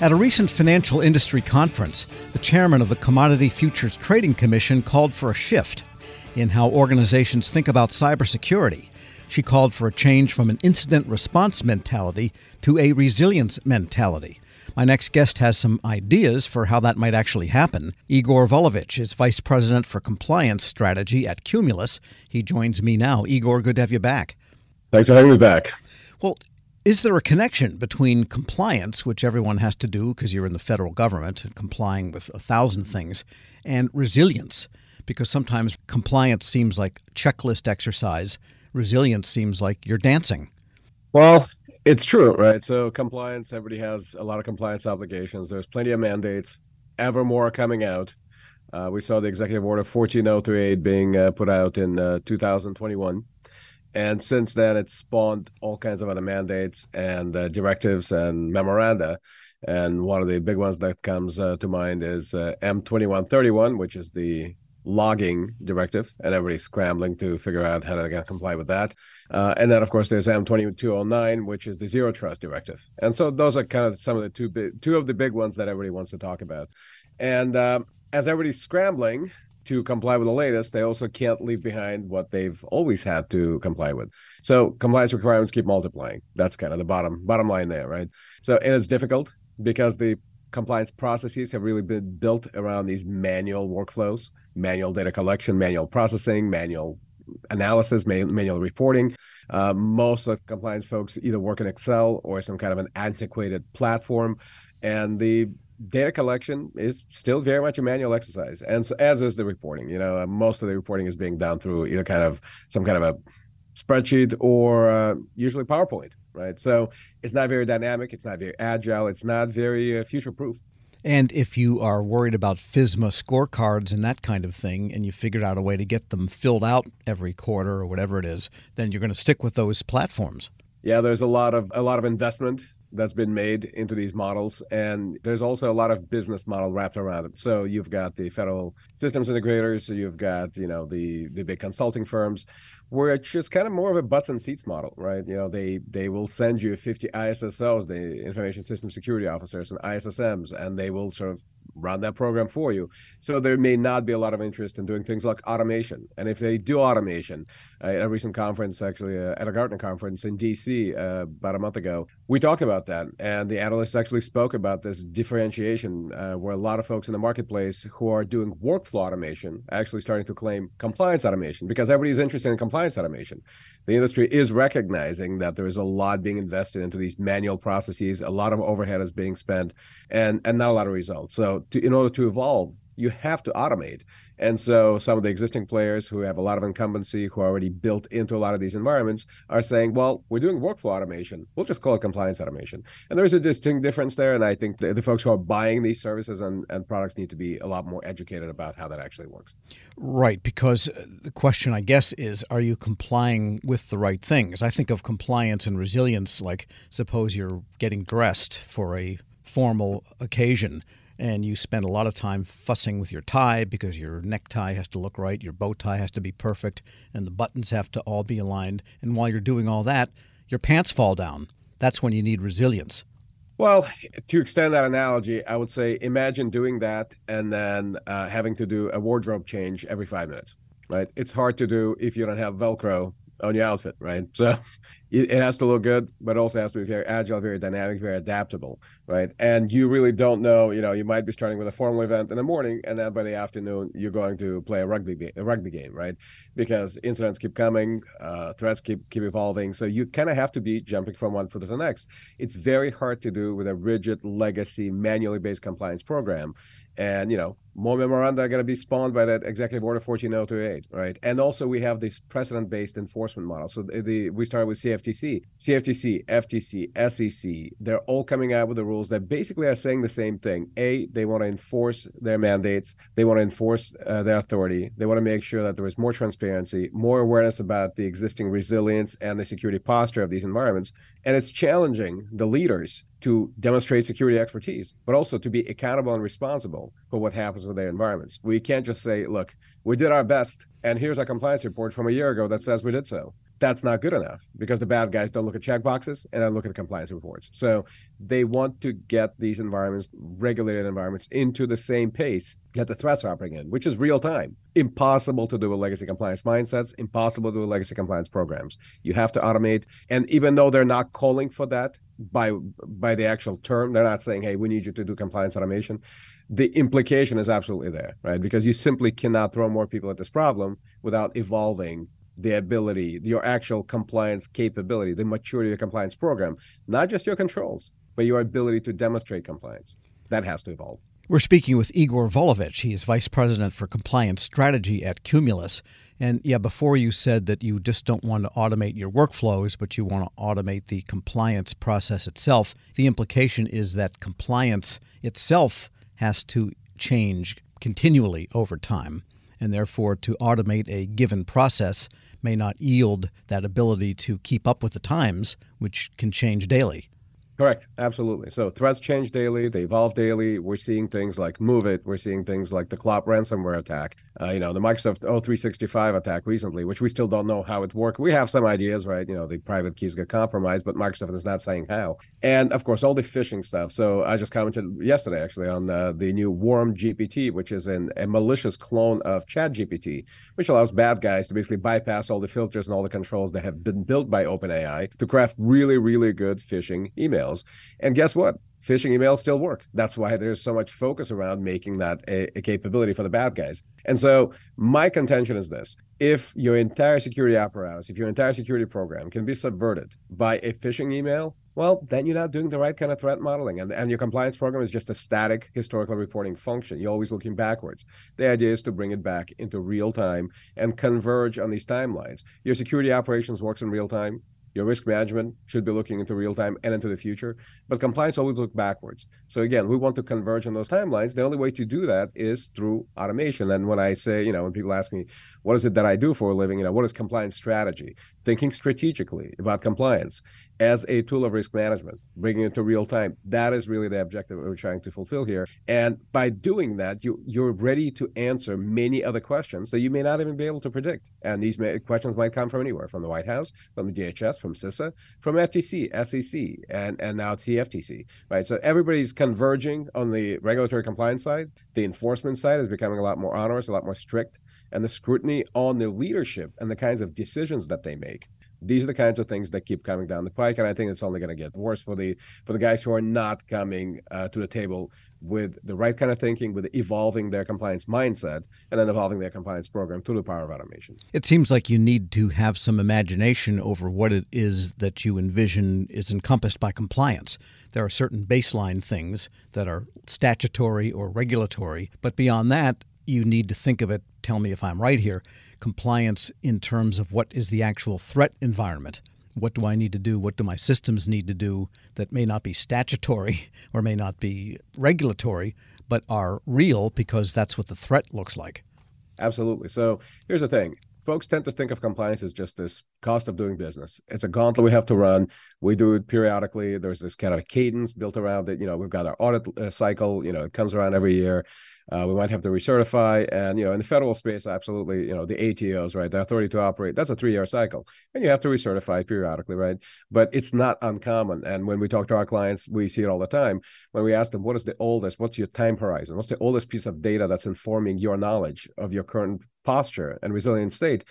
At a recent financial industry conference, the chairman of the Commodity Futures Trading Commission called for a shift in how organizations think about cybersecurity. She called for a change from an incident response mentality to a resilience mentality. My next guest has some ideas for how that might actually happen. Igor Volovich is Vice President for Compliance Strategy at Qmulos. He joins me now. Igor, good to have you back. Thanks for having me back. Well, is there a connection between compliance, which everyone has to do because you're in the federal government and complying with a thousand things, and resilience? Because sometimes compliance seems like checklist exercise, resilience seems like you're dancing. Well, it's true, right? So compliance, everybody has a lot of compliance obligations. There's plenty of mandates, ever more coming out. Uh, we saw the executive order 14038 being uh, put out in uh, 2021. And since then, it's spawned all kinds of other mandates and uh, directives and memoranda. And one of the big ones that comes uh, to mind is uh, M2131, which is the logging directive, and everybody's scrambling to figure out how to comply with that. Uh, and then, of course, there's M2209, which is the zero trust directive. And so those are kind of some of the two big, two of the big ones that everybody wants to talk about. And um, as everybody's scrambling, to comply with the latest, they also can't leave behind what they've always had to comply with. So compliance requirements keep multiplying. That's kind of the bottom bottom line there, right? So and it's difficult because the compliance processes have really been built around these manual workflows, manual data collection, manual processing, manual analysis, manual reporting. Uh, most of compliance folks either work in Excel or some kind of an antiquated platform, and the data collection is still very much a manual exercise, and so, as is the reporting. You know, uh, most of the reporting is being done through either kind of some kind of a spreadsheet or uh, usually PowerPoint, right? So it's not very dynamic, it's not very agile, it's not very uh, future proof. And if you are worried about FISMA scorecards and that kind of thing, and you figured out a way to get them filled out every quarter or whatever it is, then you're going to stick with those platforms. Yeah, there's a lot of a lot of investment that's been made into these models and there's also a lot of business model wrapped around it. So you've got the federal systems integrators you've got you know the the big consulting firms where it's just kind of more of a butts and seats model right? You know they they will send you 50 issos the information system security officers and issms and they will sort of run that program for you. So there may not be a lot of interest in doing things like automation. And if they do automation, uh, at a recent conference, actually uh, at a Gartner conference in DC uh, about a month ago, we talked about that. And the analysts actually spoke about this differentiation uh, where a lot of folks in the marketplace who are doing workflow automation actually starting to claim compliance automation because everybody's interested in compliance automation. The industry is recognizing that there is a lot being invested into these manual processes, a lot of overhead is being spent, and, and not a lot of results. So to, in order to evolve, you have to automate. And so some of the existing players who have a lot of incumbency, who are already built into a lot of these environments, are saying, well, we're doing workflow automation. We'll just call it compliance automation. And there's a distinct difference there. And I think the, the folks who are buying these services and, and products need to be a lot more educated about how that actually works. Right. Because uh, the question, I guess, is are you complying with the right things? I think of compliance and resilience like suppose you're getting dressed for a formal occasion and you spend a lot of time fussing with your tie because your necktie has to look right, your bow tie has to be perfect, and the buttons have to all be aligned. And while you're doing all that, your pants fall down. That's when you need resilience. Well, to extend that analogy, I would say imagine doing that and then uh, having to do a wardrobe change every five minutes, right? It's hard to do if you don't have Velcro on your outfit, right? So it, has to look good, but also has to be very agile, very dynamic, very adaptable, right? And you really don't know, you know, you might be starting with a formal event in the morning, and then by the afternoon you're going to play a rugby a rugby game, right? Because incidents keep coming, uh, threats keep keep evolving, so you kind of have to be jumping from one foot to the next. It's very hard to do with a rigid legacy, manually based compliance program, and you know more memoranda are going to be spawned by that executive order 14028 right? And also we have this precedent based enforcement model. So the, the, we started with cftc cftc ftc sec they're all coming out with the rules that basically are saying the same thing. A they want to enforce their mandates. They want to enforce uh, their authority. They want to make sure that there is more transparency more awareness about the existing resilience and the security posture of these environments. And it's challenging the leaders to demonstrate security expertise, but also to be accountable and responsible for what happens with their environments. We can't just say, look, we did our best, and here's our compliance report from a year ago that says we did so. That's not good enough because the bad guys don't look at checkboxes and don't look at the compliance reports. So they want to get these environments, regulated environments, into the same pace that the threats are operating in, which is real time. Impossible to do with legacy compliance mindsets, impossible to do with legacy compliance programs. You have to automate. And even though they're not calling for that by by the actual term, they're not saying, hey, we need you to do compliance automation. The implication is absolutely there, right? Because you simply cannot throw more people at this problem without evolving the ability, your actual compliance capability, the maturity of your compliance program, not just your controls, but your ability to demonstrate compliance. That has to evolve. We're speaking with Igor Volovich. He is Vice President for Compliance Strategy at Qmulos. And yeah, before you said that you just don't want to automate your workflows, but you want to automate the compliance process itself. The implication is that compliance itself has to change continually over time and therefore to automate a given process may not yield that ability to keep up with the times, which can change daily. Correct. Absolutely. So threats change daily. They evolve daily. We're seeing things like MOVEit. We're seeing things like the Clop ransomware attack. Uh, you know, the Microsoft O365 attack recently, which we still don't know how it worked. We have some ideas, right? You know, the private keys get compromised, but Microsoft is not saying how. And of course, all the phishing stuff. So I just commented yesterday, actually, on uh, the new Worm GPT, which is an, a malicious clone of Chat GPT, which allows bad guys to basically bypass all the filters and all the controls that have been built by OpenAI to craft really, really good phishing emails emails. And guess what? Phishing emails still work. That's why there's so much focus around making that a, a, capability for the bad guys. And so my contention is this if your entire security apparatus, if your entire security program can be subverted by a phishing email, well, then you're not doing the right kind of threat modeling. And, and your compliance program is just a static historical reporting function. You're always looking backwards. The idea is to bring it back into real time and converge on these timelines. Your security operations works in real time. Your risk management should be looking into real time and into the future, but compliance always look backwards. So again, we want to converge on those timelines. The only way to do that is through automation. And when I say, you know, when people ask me, what is it that I do for a living? You know, what is compliance strategy? Thinking strategically about compliance as a tool of risk management, bringing it to real time. That is really the objective we're trying to fulfill here. And by doing that, you you're ready to answer many other questions that you may not even be able to predict. And these may, questions might come from anywhere, from the White House, from the DHS, from CISA, from FTC, SEC, and and now TFTC, Right. So everybody's converging on the regulatory compliance side. The enforcement side is becoming a lot more onerous, a lot more strict and the scrutiny on the leadership and the kinds of decisions that they make these are the kinds of things that keep coming down the pike and i think it's only going to get worse for the for the guys who are not coming uh, to the table with the right kind of thinking with evolving their compliance mindset and then evolving their compliance program through the power of automation it seems like you need to have some imagination over what it is that you envision is encompassed by compliance there are certain baseline things that are statutory or regulatory but beyond that you need to think of it, tell me if I'm right here, compliance in terms of what is the actual threat environment. What do I need to do? What do my systems need to do that may not be statutory or may not be regulatory, but are real because that's what the threat looks like? Absolutely. So here's the thing folks tend to think of compliance as just this cost of doing business. It's a gauntlet we have to run. We do it periodically. There's this kind of cadence built around it. You know, we've got our audit uh, cycle. You know, it comes around every year. Uh, we might have to recertify, and you know, in the federal space, absolutely, you know, the ATOs, right, the authority to operate, that's a three-year cycle, and you have to recertify periodically, right? But it's not uncommon, and when we talk to our clients, we see it all the time. When we ask them, "What is the oldest? What's your time horizon? What's the oldest piece of data that's informing your knowledge of your current posture and resilient state?"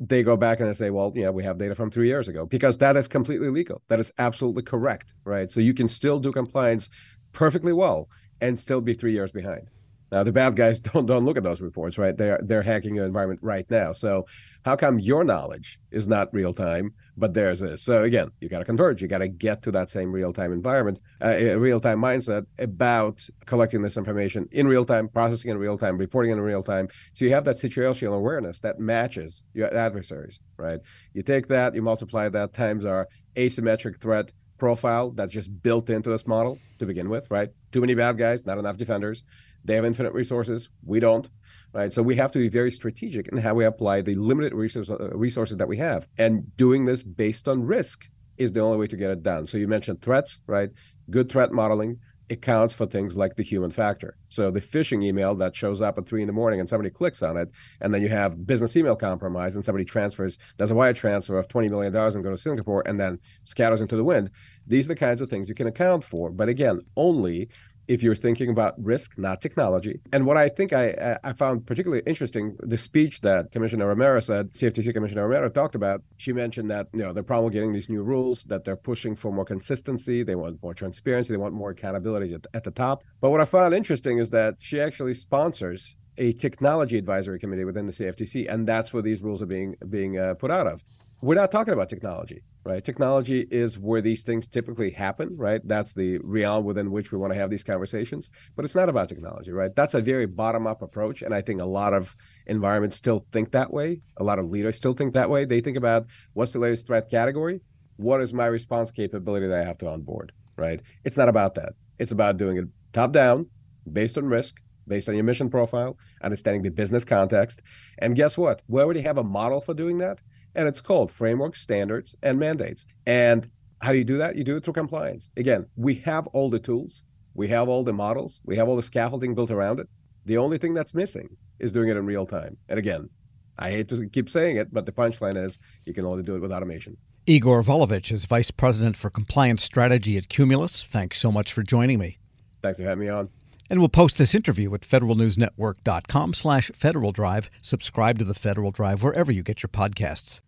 they go back and they say, well, yeah, we have data from three years ago because that is completely legal. That is absolutely correct, right? So you can still do compliance perfectly well and still be three years behind. Now the bad guys don't don't look at those reports, right? They're they're hacking your environment right now. So how come your knowledge is not real time, but theirs is? So again, you got to converge. You got to get to that same real time environment, uh, real time mindset about collecting this information in real time, processing in real time, reporting in real time. So you have that situational awareness that matches your adversaries, right? You take that, you multiply that times our asymmetric threat profile that's just built into this model to begin with, right? Too many bad guys, not enough defenders they have infinite resources. We don't, right? So we have to be very strategic in how we apply the limited resource, uh, resources that we have. And doing this based on risk is the only way to get it done. So you mentioned threats, right? Good threat modeling, accounts for things like the human factor. So the phishing email that shows up at three in the morning and somebody clicks on it, and then you have business email compromise and somebody transfers, does a wire transfer of $20 million and go to Singapore and then scatters into the wind. These are the kinds of things you can account for. But again, only if you're thinking about risk, not technology. And what I think I, I found particularly interesting, the speech that Commissioner Romero said, CFTC Commissioner Romero talked about, she mentioned that, you know, they're promulgating these new rules, that they're pushing for more consistency, they want more transparency, they want more accountability at, at the top. But what I found interesting is that she actually sponsors a technology advisory committee within the CFTC, and that's where these rules are being being uh, put out of we're not talking about technology, right? Technology is where these things typically happen, right? That's the realm within which we want to have these conversations. But it's not about technology, right? That's a very bottom up approach. And I think a lot of environments still think that way. A lot of leaders still think that way. They think about what's the latest threat category? What is my response capability that I have to onboard, right? It's not about that. It's about doing it top down, based on risk, based on your mission profile, understanding the business context. And guess what? We already have a model for doing that and it's called framework standards, and mandates. And how do you do that? You do it through compliance. Again, we have all the tools, we have all the models, we have all the scaffolding built around it. The only thing that's missing is doing it in real time. And again, I hate to keep saying it, but the punchline is you can only do it with automation. Igor Volovich is Vice President for Compliance Strategy at Qmulos. Thanks so much for joining me. Thanks for having me on. And we'll post this interview at federalnewsnetwork.com slash Federal Drive. Subscribe to the Federal Drive wherever you get your podcasts.